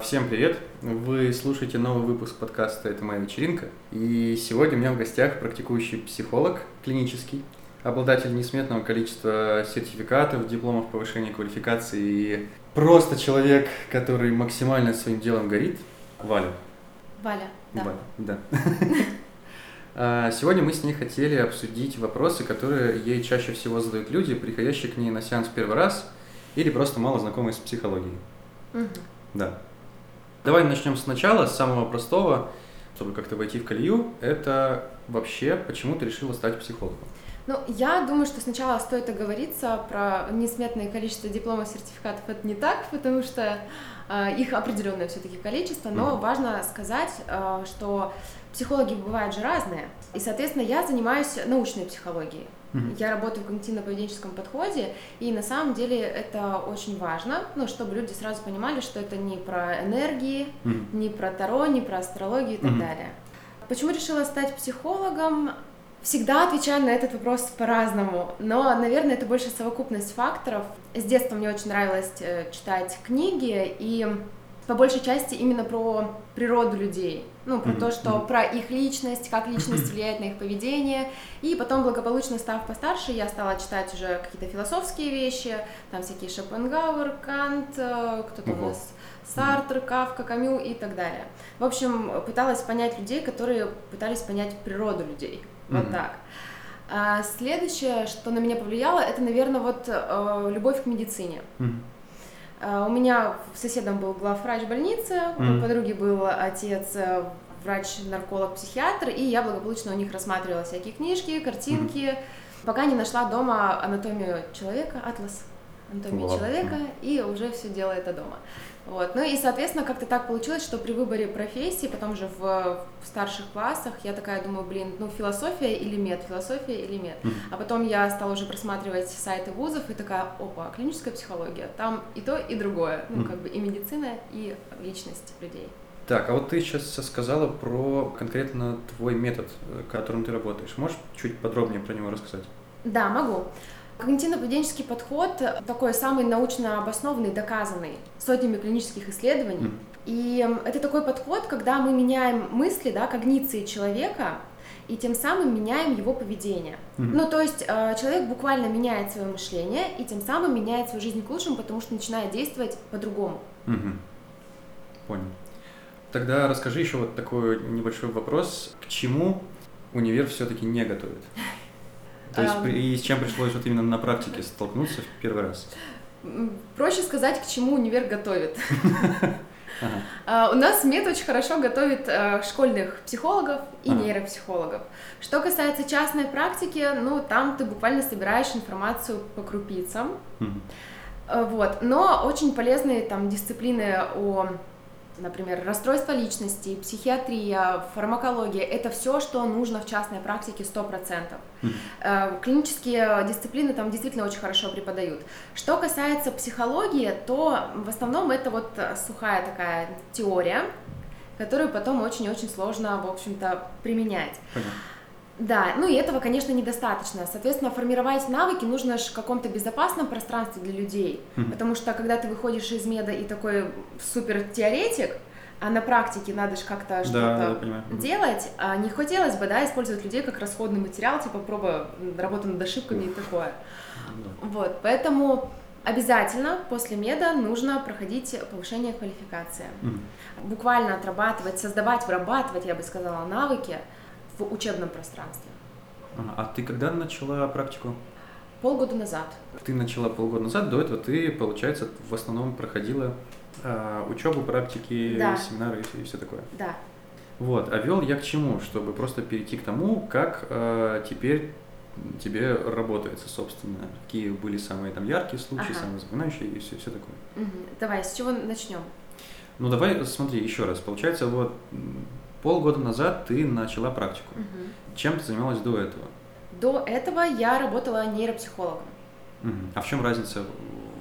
Всем привет! Вы слушаете новый выпуск подкаста «Это моя вечеринка». И сегодня у меня в гостях практикующий психолог клинический, обладатель несметного количества сертификатов, дипломов повышения квалификации и просто человек, который максимально своим делом горит, Валя. Валя, да. Валя, да. А, сегодня мы с ней хотели обсудить вопросы, которые ей чаще всего задают люди, приходящие к ней на сеанс первый раз или просто мало знакомые с психологией. Мгм. Да. Давай начнем сначала, с самого простого, чтобы как-то войти в колею. Это вообще, почему ты решила стать психологом? Ну, я думаю, что сначала стоит оговориться про несметное количество дипломов, сертификатов. Это не так, потому что э, их определенное все-таки количество, но Мгм. важно сказать, э, что психологи бывают же разные. И, соответственно, я занимаюсь научной психологией. Мгм. Я работаю в когнитивно-поведенческом подходе, и на самом деле это очень важно, ну, чтобы люди сразу понимали, что это не про энергии, Мгм. не про Таро, не про астрологию и так Мгм. далее. Почему решила стать психологом? Всегда отвечаю на этот вопрос по-разному, но, наверное, это больше совокупность факторов. С детства мне очень нравилось э, читать книги, и по большей части именно про природу людей, ну, про то, что про их личность, как личность влияет на их поведение. И потом, благополучно став постарше, я стала читать уже какие-то философские вещи, там всякие Шопенгауэр, Кант, э, кто-то у нас Сартр, Кавка, Камю и так далее. В общем, пыталась понять людей, которые пытались понять природу людей. Вот так. А следующее, что на меня повлияло, это, наверное, вот э, любовь к медицине. Мгм. Э, У меня соседом был главврач больницы, у Мгм. подруги был отец э, врач-нарколог-психиатр, и я благополучно у них рассматривала всякие книжки, картинки, пока не нашла дома анатомию человека, атлас анатомии Вау. человека, и уже все дело это дома. Вот. Ну и, соответственно, как-то так получилось, что при выборе профессии, потом же в, в старших классах, я такая думаю, блин, ну философия или мед, философия или мед. Мгм. А потом я стала уже просматривать сайты вузов и такая, опа, клиническая психология, там и то, и другое, ну Мгм. как бы и медицина, и личность людей. Так, а вот ты сейчас сказала про конкретно твой метод, э, которым ты работаешь. Можешь чуть подробнее про него рассказать? Да, могу. Когнитивно-поведенческий подход такой самый научно обоснованный, доказанный сотнями клинических исследований. И это такой подход, когда мы меняем мысли, да, когниции человека, и тем самым меняем его поведение. Мгм. Ну, то есть э, человек буквально меняет свое мышление и тем самым меняет свою жизнь к лучшему, потому что начинает действовать по-другому. Мгм. Понял. Тогда расскажи еще вот такой небольшой вопрос. К чему универ все-таки не готовит? То есть при- и с чем пришлось вот именно на практике столкнуться в первый раз? Проще сказать, к чему универ готовит. Ага. А, У нас МЕД очень хорошо готовит э, школьных психологов и Ага. нейропсихологов. Что касается частной практики, ну, там ты буквально собираешь информацию по крупицам, Мгм. Э, Вот. Но очень полезные там дисциплины о, например, расстройство личности, психиатрия, фармакология. Это все, что нужно в частной практике 100%. Мгм. Э, Клинические дисциплины там действительно очень хорошо преподают. Что касается психологии, то в основном это вот э, сухая такая теория, которую потом очень-очень сложно, в общем-то, применять. Понял. Да, ну и этого, конечно, недостаточно. Соответственно, формировать навыки нужно в каком-то безопасном пространстве для людей. Мгм. Потому что когда ты выходишь из меда и такой супер теоретик, а на практике надо же как-то Да, что-то да, делать, а не хотелось бы, да, использовать людей как расходный материал, типа проба м, работа над ошибками и такое. Да. Вот, поэтому обязательно после меда нужно проходить повышение квалификации. Мгм. Буквально отрабатывать, создавать, вырабатывать, я бы сказала, навыки в учебном пространстве. А ты когда начала практику? Полгода назад. Ты начала полгода назад, до этого ты, получается, в основном проходила учебу, практики, Да. семинары и все такое. Да. Вот, а вел я к чему? Чтобы просто перейти к тому, как э, теперь тебе работается, собственно. Какие были самые там яркие случаи, Ага. самые запоминающие и все, все такое. Мгм. Давай, с чего начнем? Ну давай смотри еще раз. Получается, вот полгода назад ты начала практику. Мгм. Чем ты занималась до этого? До этого я работала нейропсихологом. Мгм. А в чем разница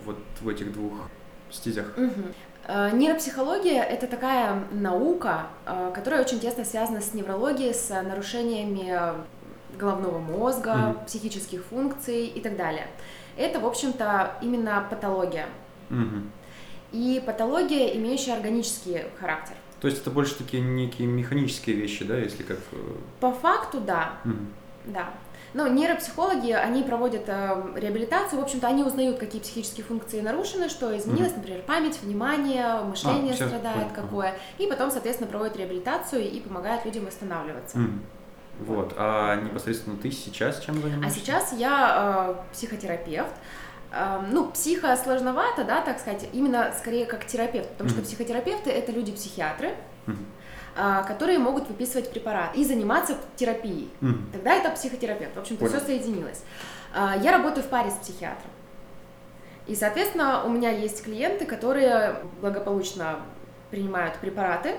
вот в этих двух стезях? Э, Нейропсихология — это такая наука, э, которая очень тесно связана с неврологией, с нарушениями головного мозга, Мгм. психических функций и так далее. Это, в общем-то, именно патология. Мгм. и патология, имеющая органический характер. То есть это больше такие некие механические вещи, да, если как... э, По факту, да, мгм. да. Но нейропсихологи, они проводят э, реабилитацию, в общем-то, они узнают, какие психические функции нарушены, что изменилось, например, память, внимание, мышление всё, страдает понял, какое, и потом, соответственно, проводят реабилитацию и помогают людям восстанавливаться. Мгм. Вот, а непосредственно ты сейчас чем А занимаешься? сейчас я э, психотерапевт. Э, ну, психо сложновато, да, так сказать, именно скорее как терапевт, потому что Мгм. психотерапевты это люди-психиатры, а, которые могут выписывать препарат и заниматься терапией. Мгм. Тогда это психотерапевт. В общем-то, все соединилось. А, Я работаю в паре с психиатром. И, соответственно, у меня есть клиенты, которые благополучно принимают препараты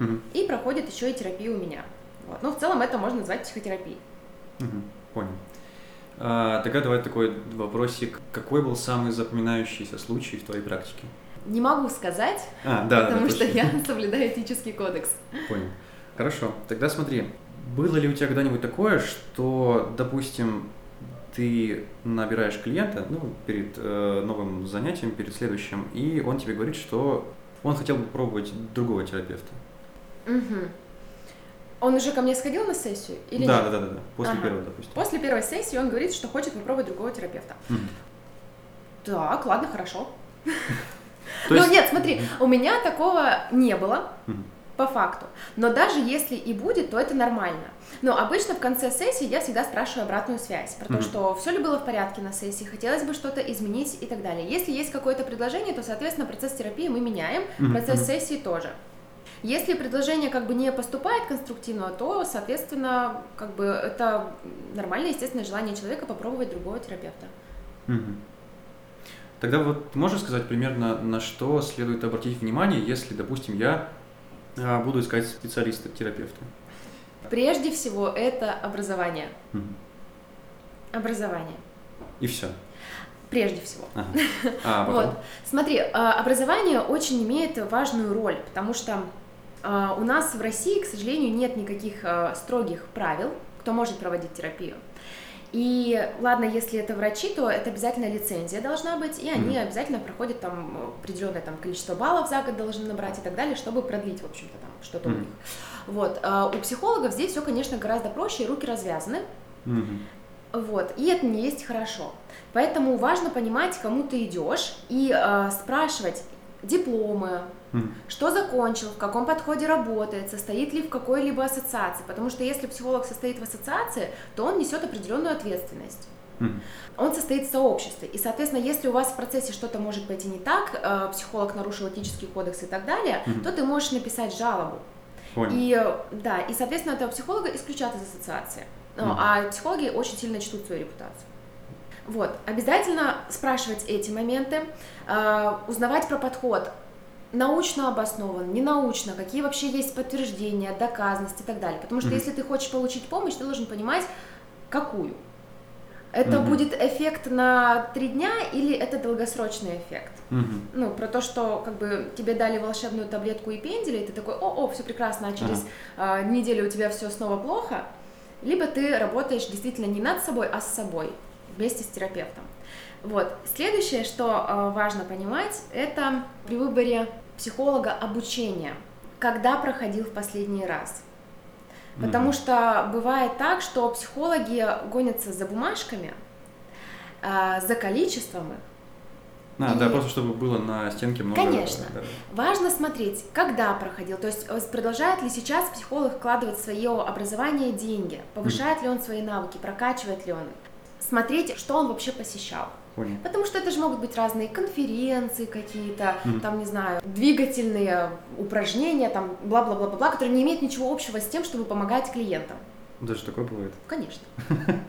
Мгм. и проходят еще и терапию у меня. Вот. Ну, в целом это можно назвать психотерапией. Мгм. Понял. А, тогда давай такой вопросик. Какой был самый запоминающийся случай в твоей практике? Не могу сказать, А, да, да, потому что точно. я соблюдаю этический кодекс. Понял. Хорошо. Тогда смотри, было ли у тебя когда-нибудь такое, что, допустим, ты набираешь клиента, ну, перед э, новым занятием, перед следующим, и он тебе говорит, что он хотел бы пробовать другого терапевта. Мгм. Он уже ко мне сходил на сессию или да, нет? да, да, да, да. После Ага. первого, допустим. После первой сессии он говорит, что хочет попробовать другого терапевта. Мгм. Так, ладно, хорошо. Ну нет, смотри, у меня такого не было. По факту. Но даже если и будет, то это нормально. Но обычно в конце сессии я всегда спрашиваю обратную связь про то, что все ли было в порядке на сессии, хотелось бы что-то изменить и так далее. Если есть какое-то предложение, то, соответственно, процесс терапии мы меняем, процесс сессии тоже. Если предложение как бы не поступает конструктивно, то, соответственно, как бы это нормальное, естественное желание человека попробовать другого терапевта. Мгм. Тогда вот можешь сказать примерно, на что следует обратить внимание, если, допустим, я а, буду искать специалиста-терапевта? Прежде всего, это образование. Мгм. Образование. И все. Прежде всего. Ага. А, потом? Вот, смотри, а, образование очень имеет важную роль, потому что а, у нас в России, к сожалению, нет никаких а, строгих правил, кто может проводить терапию. И ладно, если это врачи, то это обязательно лицензия должна быть, и они Мгм. обязательно проходят там определенное там количество баллов за год должны набрать и так далее, чтобы продлить, в общем-то, там что-то у Мгм. них. Вот, а у психологов здесь все, конечно, гораздо проще, руки развязаны, Мгм. вот, и это не есть хорошо. Поэтому важно понимать, кому ты идешь, и э, спрашивать дипломы, Мгм. что закончил, в каком подходе работает, состоит ли в какой-либо ассоциации. Потому что если психолог состоит в ассоциации, то он несет определенную ответственность. Мгм. Он состоит в сообществе. И, соответственно, если у вас в процессе что-то может пойти не так, э, психолог нарушил этический кодекс и так далее, Мгм. то ты можешь написать жалобу. Понял. И да, и, соответственно, этого психолога исключат из ассоциации. Ну, Мгм. А психологи очень сильно чтут свою репутацию. Вот, обязательно спрашивать эти моменты, э, узнавать про подход, научно обоснован, не научно, какие вообще есть подтверждения, доказанности и так далее. Потому что Мгм. если ты хочешь получить помощь, ты должен понимать, какую. Это Мгм. будет эффект на три дня или это долгосрочный эффект? Мгм. ну, про то, что как бы тебе дали волшебную таблетку и пенделя, и ты такой, о, о, все прекрасно, а через а, неделю у тебя все снова плохо, либо ты работаешь действительно не над собой, а с собой вместе с терапевтом. Вот. Следующее, что а, важно понимать, это при выборе психолога обучение. Когда проходил в последний раз? Потому Мгм. что бывает так, что психологи гонятся за бумажками, а, за количеством их, А, да, и- просто чтобы было на стенке много... Конечно. да, да. Важно смотреть, когда проходил, то есть э, продолжает ли сейчас психолог вкладывать в свое образование деньги, повышает ли он свои навыки, прокачивает ли он их. Смотреть, что он вообще посещал. Понял. Потому что это же могут быть разные конференции какие-то, Мгм. там, не знаю, двигательные упражнения, там, бла-бла-бла-бла, которые не имеют ничего общего с тем, чтобы помогать клиентам. Даже такое бывает. Конечно.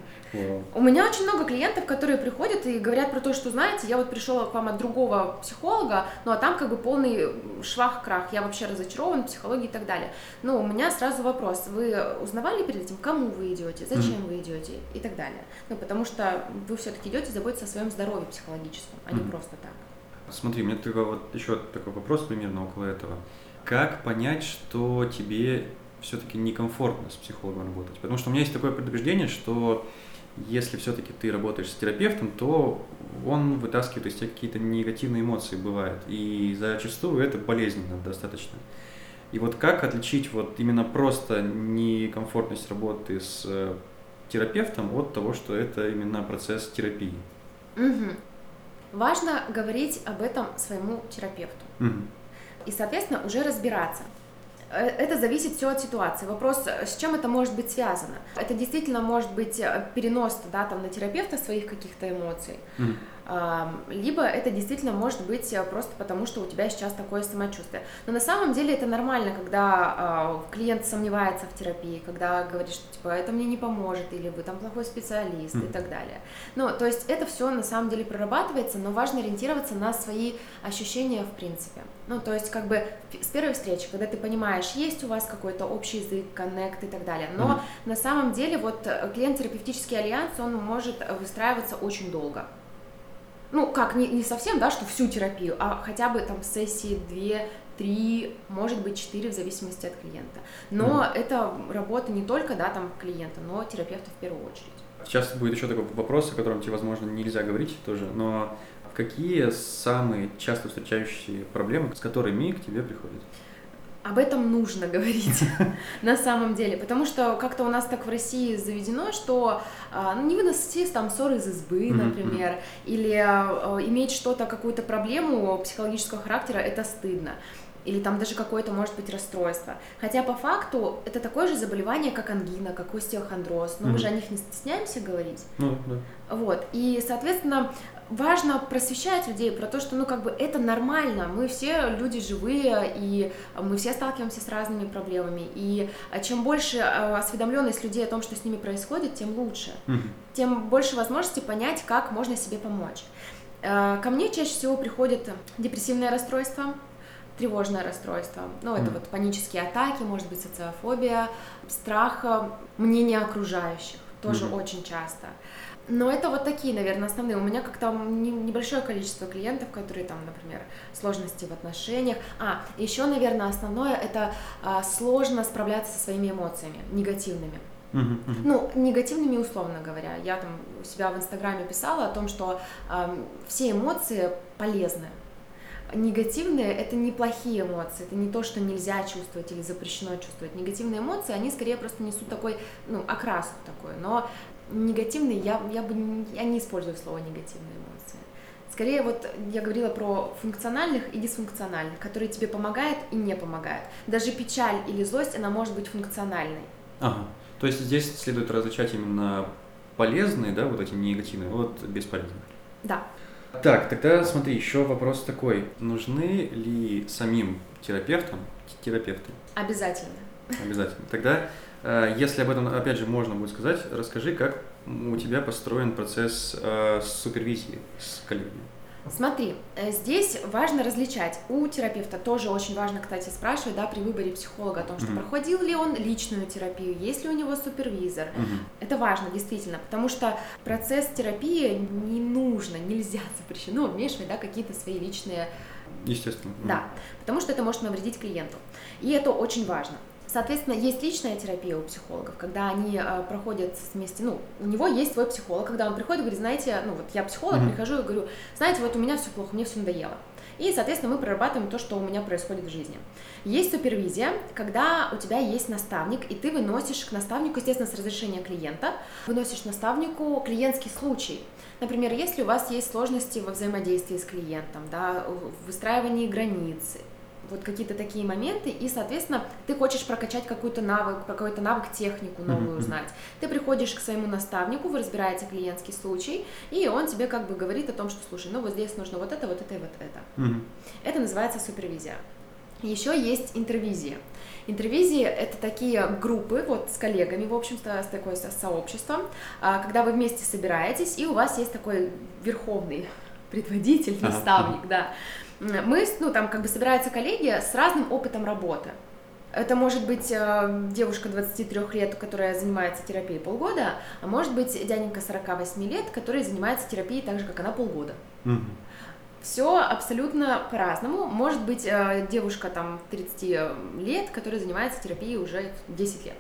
У меня очень много клиентов, которые приходят и говорят про то, что, знаете, я вот пришел к вам от другого психолога, ну а там как бы полный швах-крах, я вообще разочарован в психологии и так далее. Но у меня сразу вопрос, вы узнавали перед этим, кому вы идете, зачем вы идете и так далее? Ну потому что вы все-таки идете заботиться о своем здоровье психологическом, а не просто так. Смотри, у меня такой вот еще такой вопрос примерно около этого. Как понять, что тебе все-таки некомфортно с психологом работать? Потому что у меня есть такое предубеждение, что если все-таки ты работаешь с терапевтом, то он вытаскивает из тебя какие-то негативные эмоции, бывает. И зачастую это болезненно достаточно. И вот как отличить вот именно просто некомфортность работы с э, терапевтом от того, что это именно процесс терапии? Угу. Важно говорить об этом своему терапевту. Угу. И, соответственно, уже разбираться. Э, это зависит все от ситуации. Вопрос, с чем это может быть связано? Это действительно может быть э, перенос да, там, на терапевта своих каких-то эмоций. Mm либо это действительно может быть э, просто потому, что у тебя сейчас такое самочувствие. Но на самом деле это нормально, когда а, клиент сомневается в терапии, когда говорит, что типа это мне не поможет, или вы там плохой специалист mm и так далее. Ну, то есть это все на самом деле прорабатывается, но важно ориентироваться на свои ощущения в принципе. Ну, то есть как бы с первой встречи, когда ты понимаешь, есть у вас какой-то общий язык, коннект и так далее. Но mm на самент деле вот э, клиент-терапевтический альянс, он может выстраиваться очень долго ну, как, не, не совсем, да, что всю терапию, а хотя бы там сессии две, три, может быть, четыре, в зависимости от клиента. Но mm. это работа не только, да, там, клиента, но терапевта в первую очередь. Сейчас будет еще такой вопрос, о котором тебе, возможно, нельзя говорить тоже, но какие самые часто встречающиеся проблемы, с которыми к тебе приходят? Об этом нужно говорить на самом деле, потому что как-то у нас так в России заведено, что а, ну, не выносить там ссоры из избы, например, или а, иметь что-то, какую-то проблему психологического характера, это стыдно или там даже какое-то может быть расстройство. Хотя по факту это такое же заболевание, как ангина, как остеохондроз, но mm-hmm. мы же о них не стесняемся говорить. Да. Вот, и, соответственно, важно просвещать людей про то, что, ну, как бы это нормально, мы все люди живые, и мы все сталкиваемся с разными проблемами, и а, чем больше а, осведомленность людей о том, что с ними происходит, тем лучше, mm-hmm. тем больше возможности понять, как можно себе помочь. А, ко мне чаще всего приходит депрессивное расстройство, тревожное расстройство. Ну, это mm. вот панические атаки, может быть, социофобия, страх мнения окружающих, тоже mm-hmm. очень часто. Но это вот такие, наверное, основные. У меня как-то небольшое количество клиентов, которые там, например, сложности в отношениях. А, еще, наверное, основное это а, сложно справляться со своими эмоциями негативными. Uh-huh, uh-huh. Ну, негативными, условно говоря. Я там у себя в Инстаграме писала о том, что э, все эмоции полезны негативные это не плохие эмоции, это не то, что нельзя чувствовать или запрещено чувствовать. Негативные эмоции, они скорее просто несут такой, ну, окраску такой, но негативные, я, я бы я не использую слово негативные эмоции. Скорее вот я говорила про функциональных и дисфункциональных, которые тебе помогают и не помогают. Даже печаль или злость, она может быть функциональной. Ага. То есть здесь следует различать именно полезные, да, вот эти негативные, от бесполезных. Да. Так, тогда смотри, еще вопрос такой. Нужны ли самим терапевтам терапевты? Обязательно. Обязательно. Тогда, если об этом, опять же, можно будет сказать, расскажи, как у тебя построен процесс э, супервизии с коллегами. Смотри, э, здесь важно различать. У терапевта тоже очень важно, кстати, спрашивать, да, при выборе психолога о том, что mm-hmm. проходил ли он личную терапию, есть ли у него супервизор. Mm-hmm. Это важно, действительно, потому что процесс терапии не нужно, нельзя запрещено вмешивать, да, какие-то свои личные Естественно. Да, потому что это может навредить клиенту. И это очень важно. Соответственно, есть личная терапия у психологов, когда они э, проходят вместе, ну, у него есть свой психолог, когда он приходит и говорит, знаете, ну вот я психолог, mm-hmm. прихожу и говорю, знаете, вот у меня все плохо, мне все надоело. И, соответственно, мы прорабатываем то, что у меня происходит в жизни. Есть супервизия, когда у тебя есть наставник, и ты выносишь к наставнику, естественно, с разрешения клиента, выносишь наставнику клиентский случай. Например, если у вас есть сложности во взаимодействии с клиентом, да, в выстраивании границ, вот какие-то такие моменты, и, соответственно, ты хочешь прокачать какой-то навык, какой-то навык, технику новую mm-hmm. узнать. Ты приходишь к своему наставнику, вы разбираете клиентский случай, и он тебе как бы говорит о том, что, слушай, ну вот здесь нужно вот это, вот это и вот это. Mm-hmm. Это называется супервизия. Еще есть интервизия. Интервизии — это такие группы, вот с коллегами, в общем-то, с такой сообществом, а, когда вы вместе собираетесь, и у вас есть такой верховный предводитель, наставник, ага. да, мы, ну, там как бы собираются коллеги с разным опытом работы. Это может быть э, девушка 23 лет, которая занимается терапией полгода, а может быть дяденька 48 лет, который занимается терапией так же, как она полгода. Угу. Все абсолютно по-разному. Может быть э, девушка там 30 лет, которая занимается терапией уже 10 лет.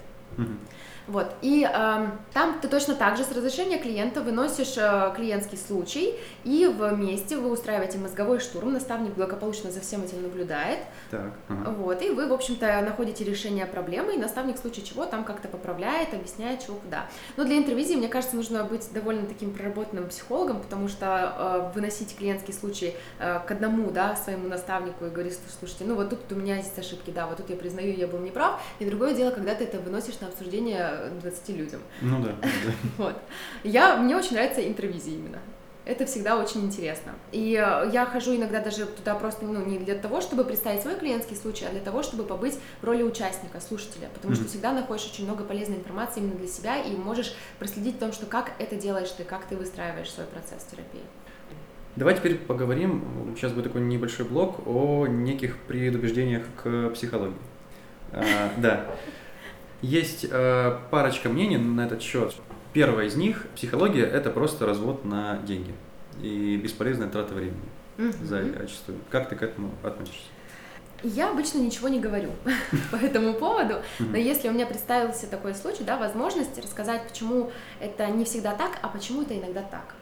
Вот, и э, там ты точно так же с разрешения клиента выносишь э, клиентский случай, и вместе вы устраиваете мозговой штурм, наставник благополучно за всем этим наблюдает, Так. ага. вот, и вы, в общем-то, находите решение проблемы, и наставник в случае чего там как-то поправляет, объясняет, чего куда. Но для интервизии, мне кажется, нужно быть довольно таким проработанным психологом, потому что э, выносить клиентский случай э, к одному, да, своему наставнику и говорить, слушайте, ну вот тут у меня есть ошибки, да, вот тут я признаю, я был неправ, и другое дело, когда ты это выносишь на обсуждение 20 людям. Ну да. да. Вот. Я, мне очень нравится интервизия именно. Это всегда очень интересно. И э, я хожу иногда даже туда просто ну, не для того, чтобы представить свой клиентский случай, а для того, чтобы побыть в роли участника, слушателя. Потому что Мгм. всегда находишь очень много полезной информации именно для себя и можешь проследить в том, что как это делаешь ты, как ты выстраиваешь свой процесс терапии. Давай теперь поговорим, сейчас будет такой небольшой блок, о неких предубеждениях к психологии. А, Да. Есть э, парочка мнений на этот счет. Первое из них – психология – это просто развод на деньги и бесполезная трата времени Мгм. зачастую. Как ты к этому относишься? Я обычно ничего не говорю по этому поводу, но если у меня представился такой случай, да, возможность рассказать, почему это не всегда так, а почему это иногда так.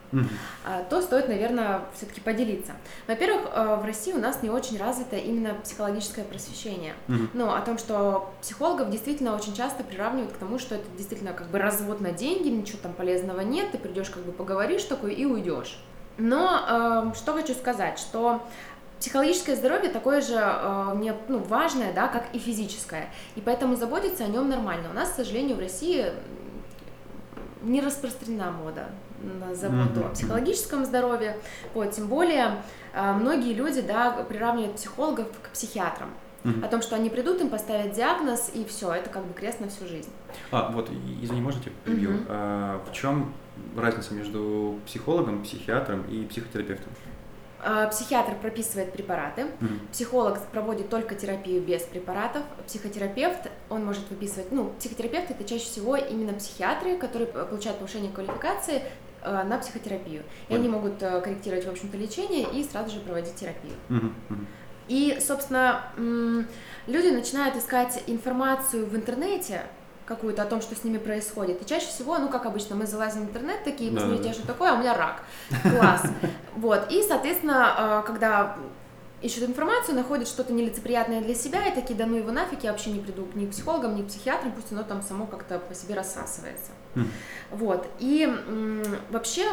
А, то стоит, наверное, все-таки поделиться. Во-первых, э, в России у нас не очень развито именно психологическое просвещение. Мгм. Ну, о том, что психологов действительно очень часто приравнивают к тому, что это действительно как бы развод на деньги, ничего там полезного нет, ты придешь как бы поговоришь такой и уйдешь. Но э, что хочу сказать, что психологическое здоровье такое же э, не, ну, важное, да, как и физическое, и поэтому заботиться о нем нормально. У нас, к сожалению, в России не распространена мода заботу Мгм. о психологическом здоровье. Вот, тем более э, многие люди да, приравнивают психологов к психиатрам. Мгм. О том, что они придут, им поставят диагноз, и все, это как бы крест на всю жизнь. А, вот, извини, можно тебя перебью? Мгм. А, в чем разница между психологом, психиатром и психотерапевтом? А, Психиатр прописывает препараты, Мгм. психолог проводит только терапию без препаратов, психотерапевт, он может выписывать, ну, психотерапевт это чаще всего именно психиатры, которые получают повышение квалификации на психотерапию. И они могут э, корректировать, в общем-то, лечение и сразу же проводить терапию. И, собственно, люди начинают искать информацию в интернете, какую-то о том, что с ними происходит. И чаще всего, ну, как обычно, мы залазим в интернет такие, посмотрите, да, да. что такое, а у меня рак. Класс. Вот. И, соответственно, э, когда ищут информацию, находят что-то нелицеприятное для себя, и такие, да ну его нафиг, я вообще не приду ни к психологам, ни к психиатрам, пусть оно там само как-то по себе рассасывается. Мгм. Вот. И вообще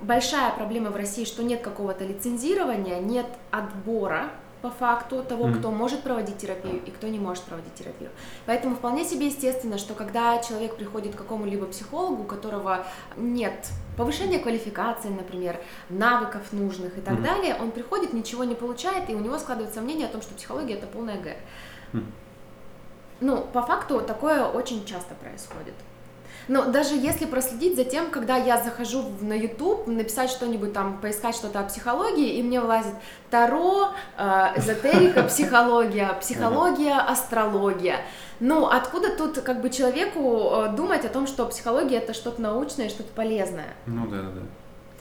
большая проблема в России, что нет какого-то лицензирования, нет отбора по факту того, Мгм. кто может проводить терапию и кто не может проводить терапию. Поэтому вполне себе естественно, что когда человек приходит к какому-либо психологу, у которого нет повышения квалификации, например, навыков нужных и так Мгм. далее, он приходит, ничего не получает, и у него складывается мнение о том, что психология это полная г. Мгм. Ну, по факту такое очень часто происходит. Но даже если проследить за тем, когда я захожу на YouTube, написать что-нибудь там, поискать что-то о психологии, и мне влазит Таро, э, эзотерика, психология, психология, астрология. Ну, откуда тут как бы человеку э, думать о том, что психология это что-то научное, что-то полезное? Ну да, да, да.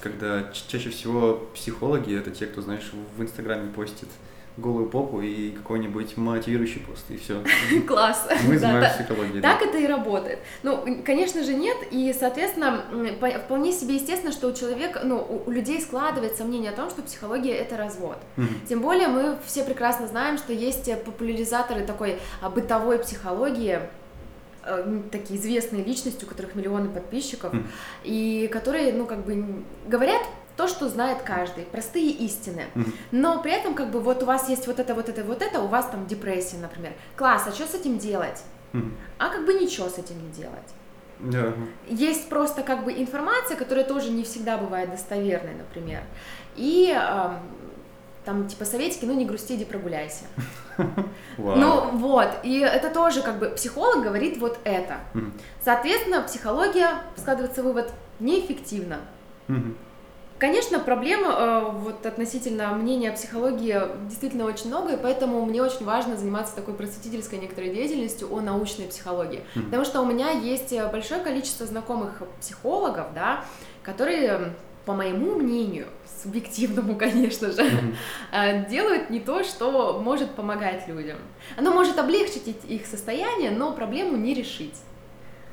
Когда чаще всего психологи это те, кто, знаешь, в Инстаграме постит голую попу и какой-нибудь мотивирующий пост, и все. Класс. Мы занимаемся психологией. Так это и работает. Ну, конечно же, нет, и, соответственно, вполне себе естественно, что у человека, ну, у- людей складывается мнение о том, что психология это развод. Тем более мы все прекрасно знаем, что есть э, популяризаторы такой а, бытовой психологии, э, такие известные личности, у которых миллионы подписчиков, и которые, ну, как бы говорят то, что знает каждый, простые истины. Но при этом, как бы, вот у вас есть вот это, вот это, вот это, у вас там депрессия, например. Класс, а что с этим делать? А как бы ничего с этим не делать. Есть просто как бы информация, которая тоже не всегда бывает достоверной, например. И там типа советики, ну не грусти, иди прогуляйся. Ну вот, и это тоже как бы психолог говорит вот это. Соответственно, психология, складывается вывод, неэффективна. Мгм. Конечно, проблем э, вот относительно мнения о психологии действительно очень много, и поэтому мне очень важно заниматься такой просветительской некоторой деятельностью о научной психологии. Мгм. Потому что у меня есть э, большое количество знакомых психологов, да, которые, по моему мнению, субъективному, конечно же, э, делают не то, что может помогать людям. Оно может облегчить их состояние, но проблему не решить.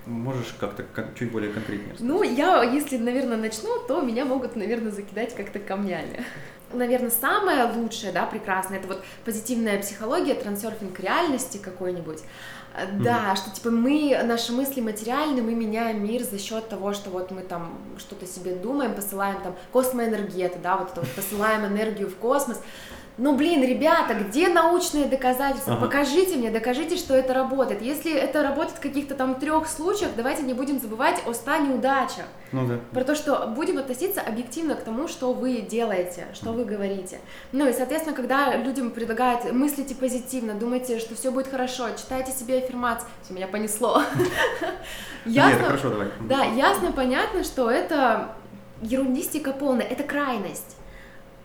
Можешь как-то чуть более конкретнее рассказать? Ну, я, если, наверное, начну, то меня могут, наверное, закидать как-то камнями. Наверное, самое лучшее, да, прекрасное, это вот позитивная психология, трансерфинг реальности какой-нибудь. Да, mm-hmm. что типа мы, наши мысли материальны, мы меняем мир за счет того, что вот мы там что-то себе думаем, посылаем там космоэнергеты, да, вот это вот посылаем энергию в космос. Ну, блин, ребята, где научные доказательства? Ага. Покажите мне, докажите, что это работает. Если это работает в каких-то там трех случаях, давайте не будем забывать о ста неудачах. Ну да. Про то, что будем относиться объективно к тому, что вы делаете, что вы говорите. Ну и, соответственно, когда людям предлагают мыслите позитивно, думайте, что все будет хорошо, читайте себе аффирмации, все, меня понесло. Ясно? хорошо, давай. Да, ясно, понятно, что это ерундистика полная, это крайность.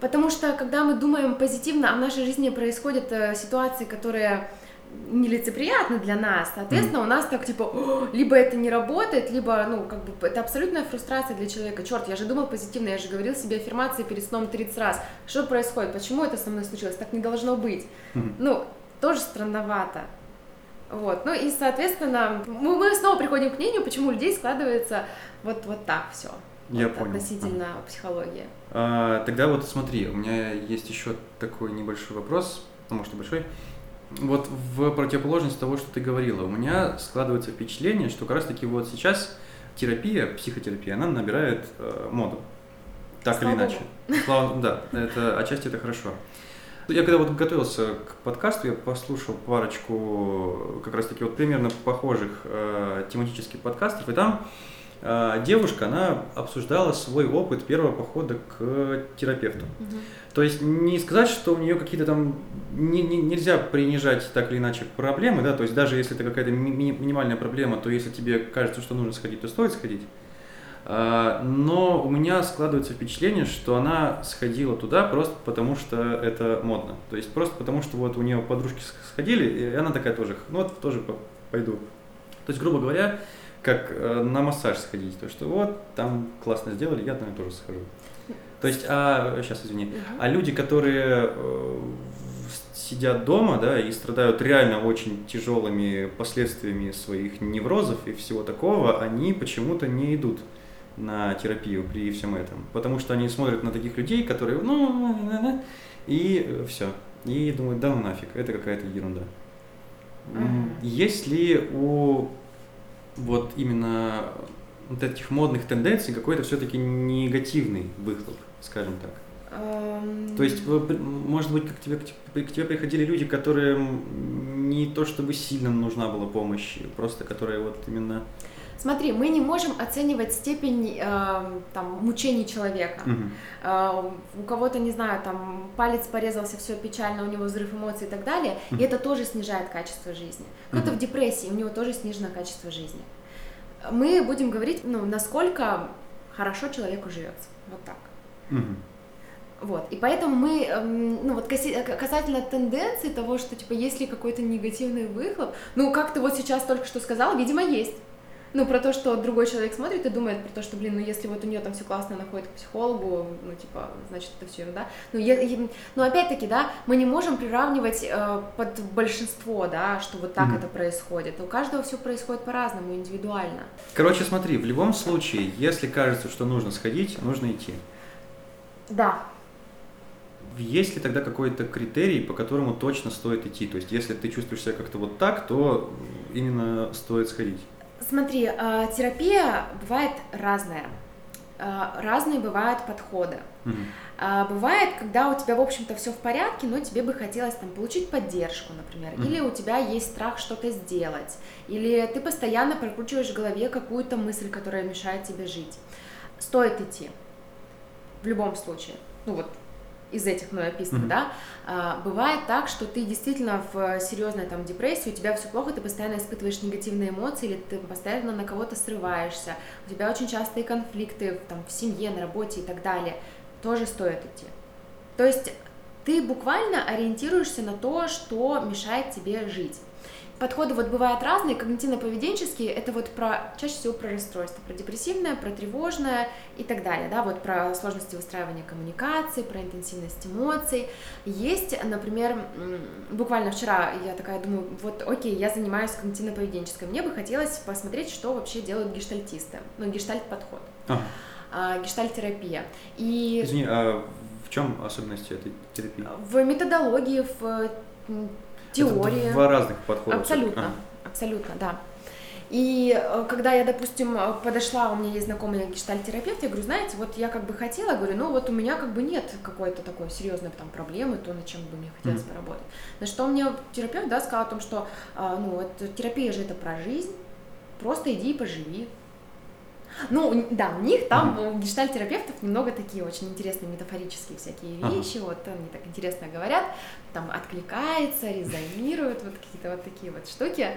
Потому что, когда мы думаем позитивно, а в нашей жизни происходят э, ситуации, которые нелицеприятны для нас, соответственно, mm. у нас так типа, либо это не работает, либо, ну, как бы, это абсолютная фрустрация для человека. Черт, я же думал позитивно, я же говорил себе аффирмации перед сном 30 раз. Что происходит? Почему это со мной случилось? Так не должно быть. Mm. Ну, тоже странновато. Вот, ну и, соответственно, мы, мы снова приходим к мнению, почему у людей складывается вот, вот так все. Я вот, понял. Относительно а. психологии. А, тогда вот смотри, у меня есть еще такой небольшой вопрос, ну, может, и большой. Вот в противоположность того, что ты говорила, у меня складывается впечатление, что как раз таки вот сейчас терапия, психотерапия, она набирает э, моду. Так Слава или иначе. Слава, да, это отчасти это хорошо. Я когда вот готовился к подкасту, я послушал парочку как раз таки вот примерно похожих э, тематических подкастов, и там девушка, она обсуждала свой опыт первого похода к терапевту. Угу. То есть не сказать, что у нее какие-то там не, не, нельзя принижать так или иначе проблемы, да, то есть даже если это какая-то ми- минимальная проблема, то если тебе кажется, что нужно сходить, то стоит сходить. А, но у меня складывается впечатление, что она сходила туда просто потому, что это модно. То есть просто потому, что вот у нее подружки сходили, и она такая тоже, ну вот тоже пойду. То есть, грубо говоря, как э, на массаж сходить, то что вот там классно сделали, я там тоже схожу. То есть, а сейчас извини, uh а люди, которые э, сидят дома, да, и страдают реально очень тяжелыми последствиями своих неврозов и всего такого, они почему-то не идут на терапию при всем этом, потому что они смотрят на таких людей, которые, ну, и все, и думают, да ну нафиг, это какая-то ерунда. Uh-huh. Есть ли у вот именно вот этих модных тенденций какой-то все-таки негативный выхлоп, скажем так. Um... То есть, может быть, как тебе, к тебе приходили люди, которые не то чтобы сильно нужна была помощь, просто которые вот именно Смотри, мы не можем оценивать степень э, там, мучений человека. Угу. Э, у кого-то, не знаю, там палец порезался, все печально, у него взрыв эмоций и так далее, угу. и это тоже снижает качество жизни. Кто-то угу. в депрессии, у него тоже снижено качество жизни. Мы будем говорить, ну, насколько хорошо человеку живется. Вот так. Угу. Вот, и поэтому мы, эм, ну вот касательно тенденции того, что типа есть ли какой-то негативный выхлоп, ну как ты вот сейчас только что сказал, видимо есть ну, про то, что другой человек смотрит и думает про то, что, блин, ну, если вот у нее там все классно, она ходит к психологу, ну, типа, значит, это все ерунда. Ну, я, я, ну, опять-таки, да, мы не можем приравнивать э, под большинство, да, что вот так mm-hmm. это происходит. У каждого все происходит по-разному, индивидуально. Короче, смотри, в любом случае, если кажется, что нужно сходить, нужно идти. Да, есть ли тогда какой-то критерий, по которому точно стоит идти? То есть, если ты чувствуешь себя как-то вот так, то именно стоит сходить. Смотри, а, терапия бывает разная. А, разные бывают подходы. Mm-hmm. Бывает, когда у тебя, в общем-то, все в порядке, но тебе бы хотелось там получить поддержку, например, mm-hmm. или у тебя есть страх что-то сделать, или ты постоянно прокручиваешь в голове какую-то мысль, которая мешает тебе жить. Стоит идти. В любом случае. Ну вот, из этих мной описанных, mm-hmm. да, а, бывает так, что ты действительно в серьезной там депрессии, у тебя все плохо, ты постоянно испытываешь негативные эмоции, или ты постоянно на кого-то срываешься, у тебя очень частые конфликты там, в семье, на работе и так далее, тоже стоит идти. То есть ты буквально ориентируешься на то, что мешает тебе жить. Подходы вот бывают разные, когнитивно-поведенческие, это вот про, чаще всего про расстройство, про депрессивное, про тревожное и так далее, да, вот про сложности выстраивания коммуникации, про интенсивность эмоций. Есть, например, буквально вчера я такая думаю, вот окей, я занимаюсь когнитивно-поведенческой, мне бы хотелось посмотреть, что вообще делают гештальтисты, ну, гештальт-подход. А. А, гештальт-терапия. И... Извини, а в чем особенности этой терапии? В методологии, в теории. Это два разных подхода. Абсолютно, а. абсолютно, да. И э, когда я, допустим, подошла, у меня есть знакомый гештальтерапевт, я говорю, знаете, вот я как бы хотела, говорю, ну вот у меня как бы нет какой-то такой серьезной там проблемы, то, над чем бы мне хотелось mm-hmm. поработать. На что мне терапевт, да, сказал о том, что, а, ну, вот терапия же это про жизнь, просто иди и поживи, ну, да, у них там, mm-hmm. у гештальтерапевтов немного такие очень интересные метафорические всякие вещи, uh-huh. вот они так интересно говорят, там откликается, резонирует, вот какие-то вот такие вот штуки.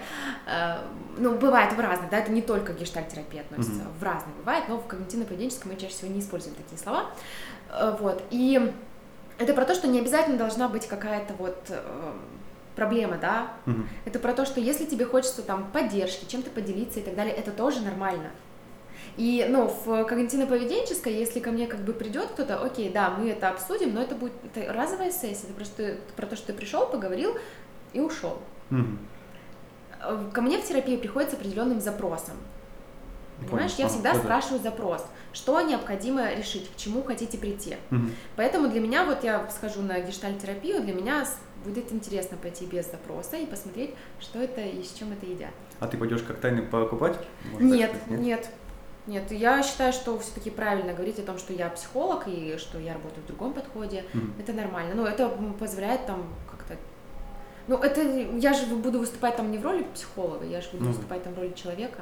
Э, ну, бывает в разных, да, это не только гештальтерапия относится, mm-hmm. в разных бывает, но в когнитивно-поведенческом мы чаще всего не используем такие слова. Э, вот, и это про то, что не обязательно должна быть какая-то вот э, проблема, да, mm-hmm. это про то, что если тебе хочется там поддержки, чем-то поделиться и так далее, это тоже нормально. И, ну, в когнитивно-поведенческой, если ко мне как бы придет кто-то, окей, да, мы это обсудим, но это будет это разовая сессия, это просто про то, что ты пришел, поговорил и ушел. Mm-hmm. Ко мне в терапии приходит с определенным запросом. Понимаешь, Понял. я всегда а, спрашиваю запрос, что необходимо решить, к чему хотите прийти. Угу. Поэтому для меня, вот я схожу на гештальтерапию, для меня будет интересно пойти без запроса и посмотреть, что это и с чем это едят. А ты пойдешь как тайный покупатель? Нет, нет, нет. Нет, я считаю, что все-таки правильно говорить о том, что я психолог и что я работаю в другом подходе. Mm-hmm. Это нормально. Но это позволяет там как-то. Ну, это я же буду выступать там не в роли психолога, я же буду mm-hmm. выступать там в роли человека.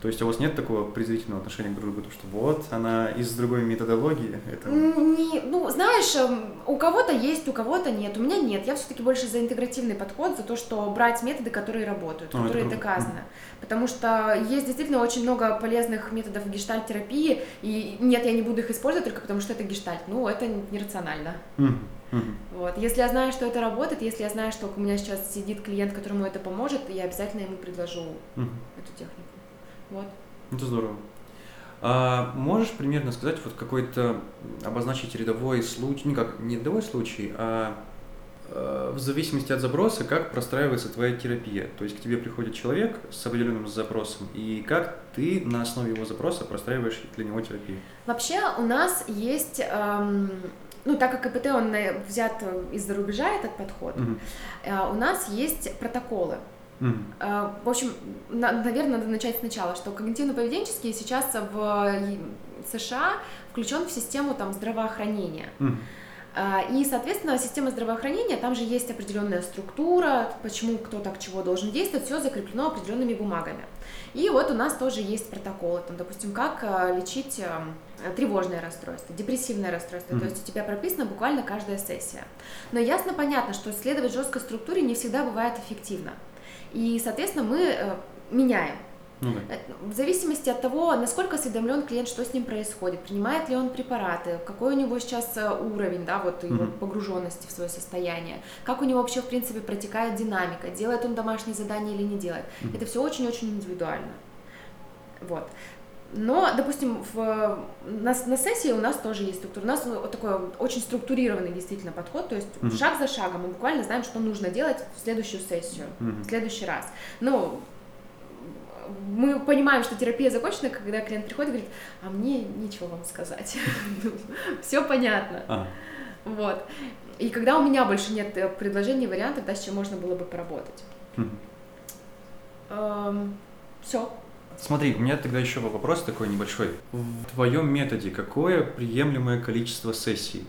То есть у вас нет такого презрительного отношения к друг другу, что вот она из другой методологии? Это... Не, ну, знаешь, эм, у кого-то есть, у кого-то нет. У меня нет. Я все-таки больше за интегративный подход, за то, что брать методы, которые работают, а, которые доказаны. Потому что есть действительно очень много полезных методов гештальт-терапии, и нет, я не буду их использовать только потому, что это гештальт. Ну, это нерационально. Mm-hmm. Вот. Если я знаю, что это работает, если я знаю, что у меня сейчас сидит клиент, которому это поможет, я обязательно ему предложу mm-hmm. эту технику. Вот. Это здорово. А можешь примерно сказать, вот какой-то обозначить рядовой случай, не как не рядовой случай, а э, в зависимости от заброса, как простраивается твоя терапия. То есть к тебе приходит человек с определенным запросом, и как ты на основе его запроса простраиваешь для него терапию? Вообще у нас есть, эм, ну так как КПТ он взят из-за рубежа этот подход, угу. э, у нас есть протоколы. Mm. В общем, наверное, надо начать сначала, что когнитивно-поведенческий сейчас в США включен в систему там здравоохранения. Mm. И, соответственно, система здравоохранения, там же есть определенная структура, почему кто так чего должен действовать, все закреплено определенными бумагами. И вот у нас тоже есть протоколы, там, допустим, как а, лечить тревожное расстройство, депрессивное расстройство, mm-hmm. то есть у тебя прописана буквально каждая сессия. Но ясно понятно, что следовать жесткой структуре не всегда бывает эффективно. И, соответственно, мы э, меняем. Ну, да. Э, в зависимости от того, насколько осведомлен клиент, что с ним происходит, принимает ли он препараты, какой у него сейчас э, уровень, да, вот его угу. погруженности в свое состояние, как у него вообще, в принципе, протекает динамика, делает он домашние задания или не делает. Угу. Это все очень-очень индивидуально. Вот. Но, допустим, в, на, на сессии у нас тоже есть структура. У нас вот такой очень структурированный действительно подход, то есть mm-hmm. шаг за шагом мы буквально знаем, что нужно делать в следующую сессию, mm-hmm. в следующий раз. Но мы понимаем, что терапия закончена, когда клиент приходит и говорит, а мне нечего вам сказать, все понятно. А. Вот. И когда у меня больше нет э, предложений, вариантов, да, с чем можно было бы поработать. Эм, все. Смотри, у меня тогда еще вопрос такой небольшой. В твоем методе какое приемлемое количество сессий?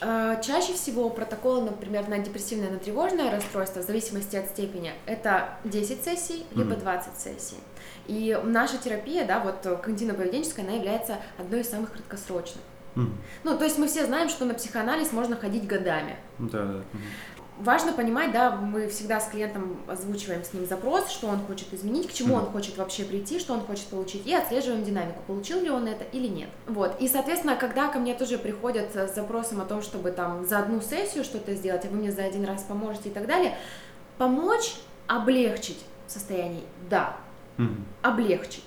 А, чаще всего протоколы, например, на депрессивное, на тревожное расстройство, в зависимости от степени, это 10 сессий, либо mm 20 сессий. И наша терапия, да, вот когнитивно-поведенческая, она является одной из самых краткосрочных. Mm. Ну, то есть мы все знаем, что на психоанализ можно ходить годами. Да, да важно понимать, да, мы всегда с клиентом озвучиваем с ним запрос, что он хочет изменить, к чему он хочет вообще прийти, что он хочет получить, и отслеживаем динамику, получил ли он это или нет. Вот, и, соответственно, когда ко мне тоже приходят с запросом о том, чтобы там за одну сессию что-то сделать, а вы мне за один раз поможете и так далее, помочь облегчить состояние, да, Угу. облегчить.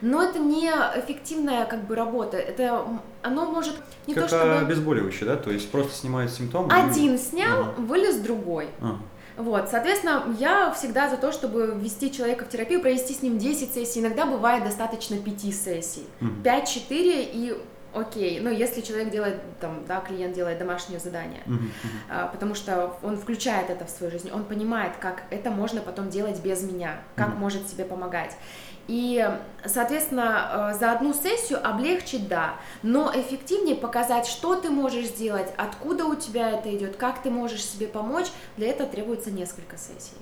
Но это не эффективная как бы работа. Это оно может не как то чтобы обезболивающее, да? То есть просто снимает симптомы. и- один снял, Ага. вылез другой. А, Вот, соответственно, я всегда за то, чтобы ввести человека в терапию, провести с ним 10 сессий, иногда бывает достаточно 5 сессий. мгм. 5-4 и окей, ну если человек делает, там, да, клиент делает домашнее задание, мгм. а, потому что он включает это в свою жизнь, он понимает, как это можно потом делать без меня, как Мгм. может себе помогать. И, соответственно, э, за одну сессию облегчить, да, но эффективнее показать, что ты можешь сделать, откуда у тебя это идет, как ты можешь себе помочь, для этого требуется несколько сессий.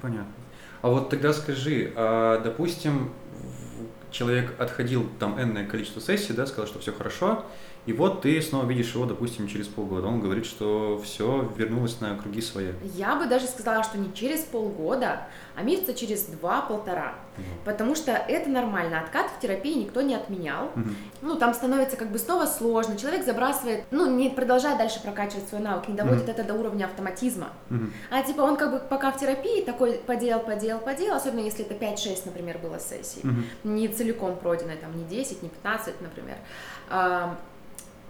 Понятно. А вот тогда скажи, а, допустим, человек отходил там энное количество сессий, да, сказал, что все хорошо, и вот ты снова видишь его, допустим, через полгода. Он говорит, что все вернулось на круги свои. Я бы даже сказала, что не через полгода, а месяца через два-полтора. Потому что это нормально. Откат в терапии никто не отменял. Мгм. Ну, там становится как бы снова сложно. Человек забрасывает, ну, не продолжает дальше прокачивать свой навык, не доводит Мгм. это до уровня автоматизма. Мгм. А типа он как бы пока в терапии такой подел, подел, подел, особенно если это 5-6, например, было сессий. Мгм. Не целиком пройденной, там, не 10, не 15, например.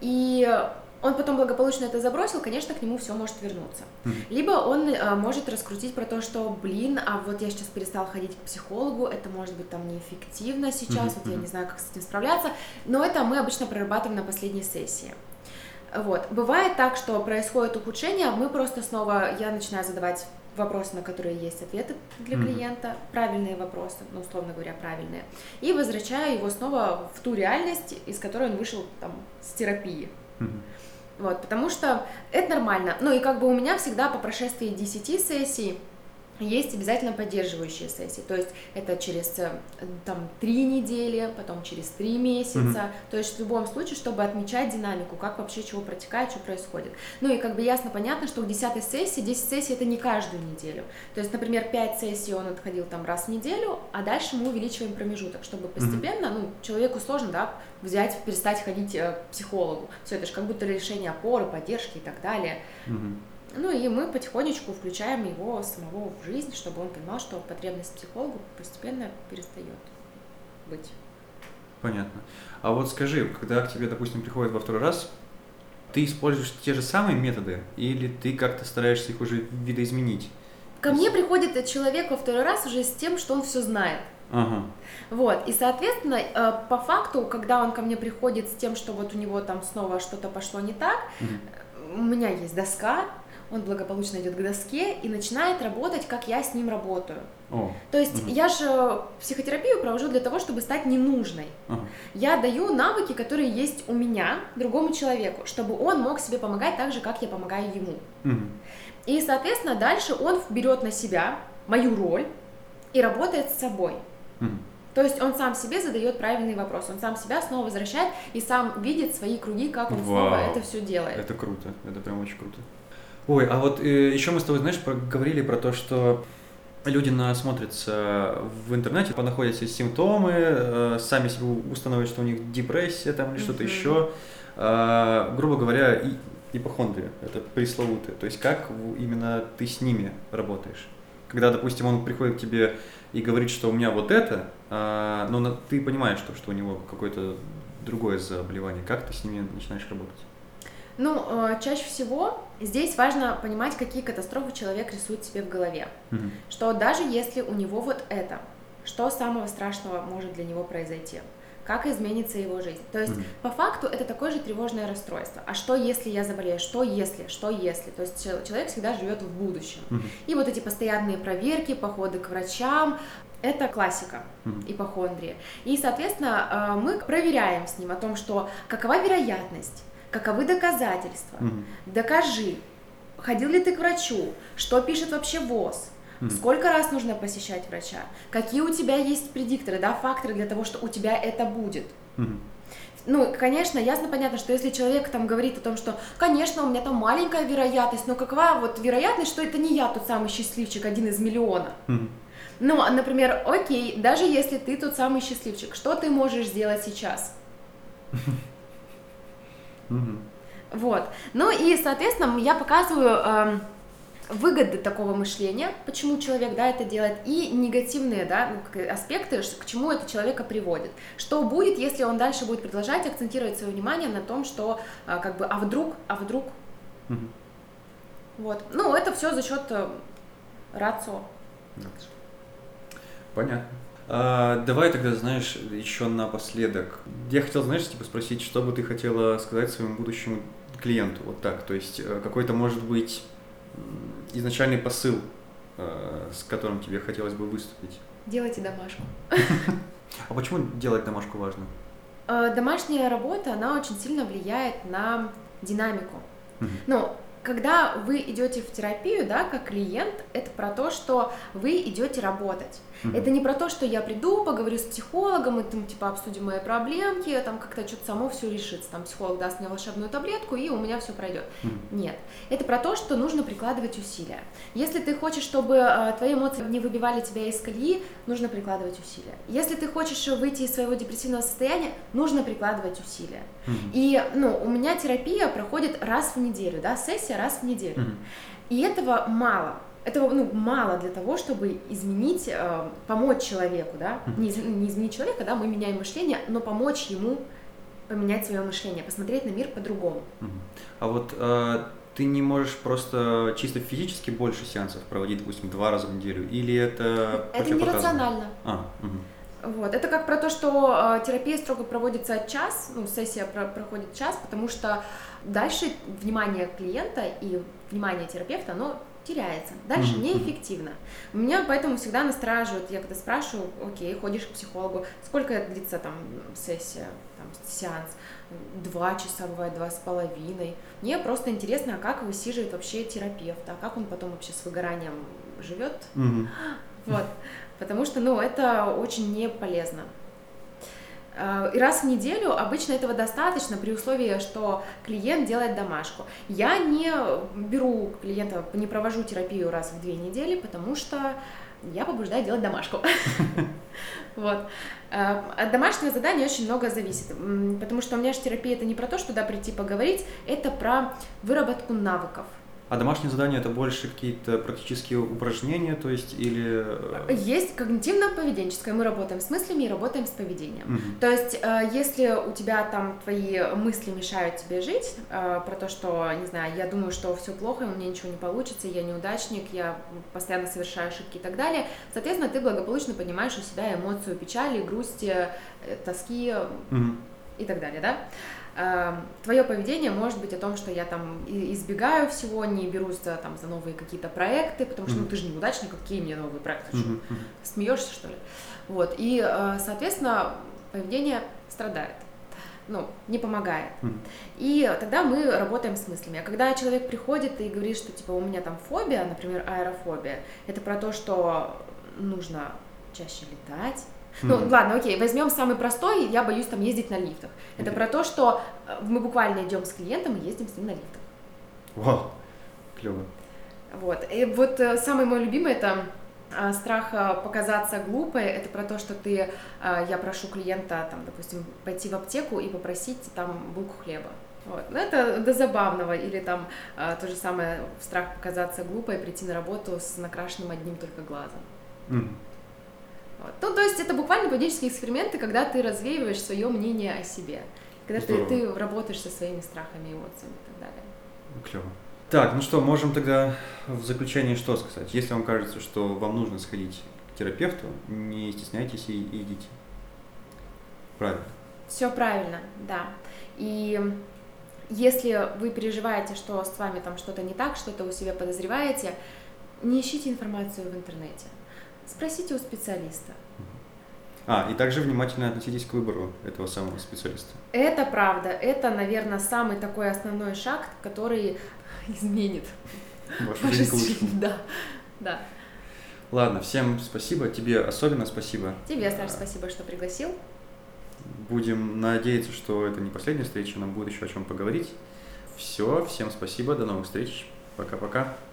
И он потом благополучно это забросил, конечно, к нему все может вернуться. Либо он э, может раскрутить про то, что, блин, а вот я сейчас перестал ходить к психологу, это может быть там неэффективно сейчас, вот я не знаю, как с этим справляться, но это мы обычно прорабатываем на последней сессии. Вот. Бывает так, что происходит ухудшение, мы просто снова, я начинаю задавать вопросы, на которые есть ответы для Мгм. клиента, правильные вопросы, ну, условно говоря, правильные, и возвращаю его снова в ту реальность, из которой он вышел там с терапии. Мгм. Вот, потому что это нормально. Ну и как бы у меня всегда по прошествии 10 сессий есть обязательно поддерживающие сессии. То есть это через э, там три недели, потом через три месяца. То есть в любом случае, чтобы отмечать динамику, как вообще чего протекает, что происходит. Ну и как бы ясно, понятно, что к 10 сессии, 10 сессий это не каждую неделю. То есть, например, 5 сессий он отходил там раз в неделю, а дальше мы увеличиваем промежуток, чтобы постепенно, ну, человеку сложно, да, взять, перестать ходить э, к психологу. Все это же как будто решение опоры, поддержки и так далее. Мгм. Ну и мы потихонечку включаем его самого в жизнь, чтобы он понимал, что потребность в психологу постепенно перестает быть. Понятно. А вот скажи, когда к тебе, допустим, приходит во второй раз, ты используешь те же самые методы или ты как-то стараешься их уже видоизменить? Ко мне приходит человек во второй раз уже с тем, что он все знает. Ага. Вот, и, соответственно, э, по факту, когда он ко мне приходит с тем, что вот у него там снова что-то пошло не так, Мгм. у меня есть доска, он благополучно идет к доске и начинает работать, как я с ним работаю. О. То есть Мгм. я же психотерапию провожу для того, чтобы стать ненужной. Ага. Я даю навыки, которые есть у меня, другому человеку, чтобы он мог себе помогать так же, как я помогаю ему. Мгм. И, соответственно, дальше он берет на себя мою роль и работает с собой. Мгм. То есть он сам себе задает правильный вопрос, он сам себя снова возвращает и сам видит свои круги, как он снова Вау. это все делает. Это круто, это прям очень круто. Ой, а вот еще мы с тобой, знаешь, говорили про то, что люди насмотрятся в интернете, понаходят себе симптомы, э, сами себе установят, что у них депрессия там или что-то еще. А, грубо говоря, и ипохондрия, это пресловутые. То есть как именно ты с ними работаешь? Когда, допустим, он приходит к тебе и говорит, что у меня вот это, а, но ты понимаешь, что, что у него какое-то другое заболевание, как ты с ними начинаешь работать? Ну, э, чаще всего здесь важно понимать, какие катастрофы человек рисует себе в голове. Мгм. Что даже если у него вот это, что самого страшного может для него произойти? Как изменится его жизнь? То есть, Мгм. по факту, это такое же тревожное расстройство. А что если я заболею? Что если? Что если? То есть чел- человек всегда живет в будущем. Мгм. И вот эти постоянные проверки, походы к врачам, это классика Мгм. ипохондрии. И, соответственно, э, мы проверяем с ним о том, что какова вероятность, каковы доказательства, Мгм. докажи, ходил ли ты к врачу, что пишет вообще ВОЗ, Мгм. сколько раз нужно посещать врача, какие у тебя есть предикторы, да, факторы для того, что у тебя это будет. Мгм. Ну, конечно, ясно, понятно, что если человек там говорит о том, что, конечно, у меня там маленькая вероятность, но какова вот вероятность, что это не я тот самый счастливчик, один из миллиона? Мгм. Ну, а, например, окей, даже если ты тот самый счастливчик, что ты можешь сделать сейчас? Мгм. Вот. Ну и, соответственно, я показываю, эм, выгоды такого мышления, почему человек, да, это делает, и негативные, да, ну, аспекты, к чему это человека приводит. Что будет, если он дальше будет продолжать акцентировать свое внимание на том, что, а, как бы, а вдруг, а вдруг. Угу. Вот. Ну, это все за счет э, рацио. Понятно. А, давай тогда, знаешь, еще напоследок. Я хотел, знаешь, типа спросить, что бы ты хотела сказать своему будущему клиенту, вот так. То есть э, какой-то, может быть, изначальный посыл, э, с которым тебе хотелось бы выступить. Делайте домашку. А почему делать домашку важно? Э, домашняя работа, она очень сильно влияет на динамику. Ну, когда вы идете в терапию, да, как клиент, это про то, что вы идете работать. Mm-hmm. Это не про то, что я приду, поговорю с психологом, и там, типа, обсудим мои проблемки, там как-то что-то само все решится. Там психолог даст мне волшебную таблетку, и у меня все пройдет. Mm-hmm. Нет. Это про то, что нужно прикладывать усилия. Если ты хочешь, чтобы э, твои эмоции не выбивали тебя из колеи, нужно прикладывать усилия. Если ты хочешь выйти из своего депрессивного состояния, нужно прикладывать усилия. Mm-hmm. И, ну, у меня терапия проходит раз в неделю, да, сессия раз в неделю. Mm-hmm. И этого мало этого ну, мало для того, чтобы изменить, э, помочь человеку, да, не, не изменить человека, да, мы меняем мышление, но помочь ему поменять свое мышление, посмотреть на мир по-другому. А вот э, ты не можешь просто чисто физически больше сеансов проводить, допустим, два раза в неделю, или это Это нерационально. А, угу. Вот. Это как про то, что э, терапия строго проводится час, ну, сессия про проходит час, потому что дальше внимание клиента и внимание терапевта, оно теряется. Дальше mm-hmm. неэффективно. Меня поэтому всегда настораживает, я когда спрашиваю, окей, ходишь к психологу, сколько длится там сессия, там, сеанс? Два часа, бывает два с половиной. Мне просто интересно, а как высиживает вообще терапевт, а как он потом вообще с выгоранием живет. Mm-hmm. Вот. Потому что, ну, это очень не полезно. Э, и раз в неделю обычно этого достаточно при условии, что клиент делает домашку. Я не беру клиента, не провожу терапию раз в две недели, потому что я побуждаю делать домашку. Вот. Э, от домашнего задания очень много зависит, потому что у меня же терапия это не про то, что туда прийти поговорить, это про выработку навыков. А домашние задания это больше какие-то практические упражнения, то есть или... Э, есть когнитивно-поведенческое. Мы работаем с мыслями и работаем с поведением. Угу. То есть, э, если у тебя там твои мысли мешают тебе жить, э, про то, что, не знаю, я думаю, что все плохо, у меня ничего не получится, я неудачник, я постоянно совершаю ошибки и так далее, соответственно, ты благополучно поднимаешь у себя эмоцию печали, грусти, тоски угу. и так далее, да? Эм, твое поведение может быть о том, что я там избегаю всего, не берусь за, там, за новые какие-то проекты, потому что mm-hmm. ну, ты же неудачник, какие мне новые проекты? Mm-hmm. Смеешься, что ли? Вот, и, э, соответственно, поведение страдает ну, не помогает. Mm. И тогда мы работаем с мыслями. А когда человек приходит и говорит, что типа у меня там фобия, например, аэрофобия, это про то, что нужно чаще летать, ну, mm-hmm. ладно, окей, возьмем самый простой, я боюсь там ездить на лифтах. Это про то, что э, мы буквально идем с клиентом и ездим с ним на лифтах. Вау, клево. Вот, и вот э, самый мой любимый это э, страх показаться глупой, это про то, что ты, я прошу клиента, там, допустим, пойти в аптеку и попросить там булку хлеба. Вот. Ну, это до забавного. Или там то же самое, страх показаться глупой, прийти на работу с накрашенным одним только глазом. Mm. Вот. Ну, то есть это буквально поведенческие эксперименты, когда ты развеиваешь свое мнение о себе, когда ты, ты работаешь со своими страхами, эмоциями и так далее. Ну, клево. Так, ну что, можем тогда в заключение что сказать? Если вам кажется, что вам нужно сходить к терапевту, не стесняйтесь и идите. Правильно. Все правильно, да. И если вы переживаете, что с вами там что-то не так, что-то у себя подозреваете, не ищите информацию в интернете. Спросите у специалиста. А, и также внимательно относитесь к выбору этого самого специалиста. Это правда. Это, наверное, самый такой основной шаг, который изменит вашу жизнь. Да, да. Ладно, всем спасибо. Тебе особенно спасибо. Тебе, Саш, спасибо, что пригласил. Будем надеяться, что это не последняя встреча, нам будет еще о чем поговорить. Все, всем спасибо, до новых встреч. Пока-пока.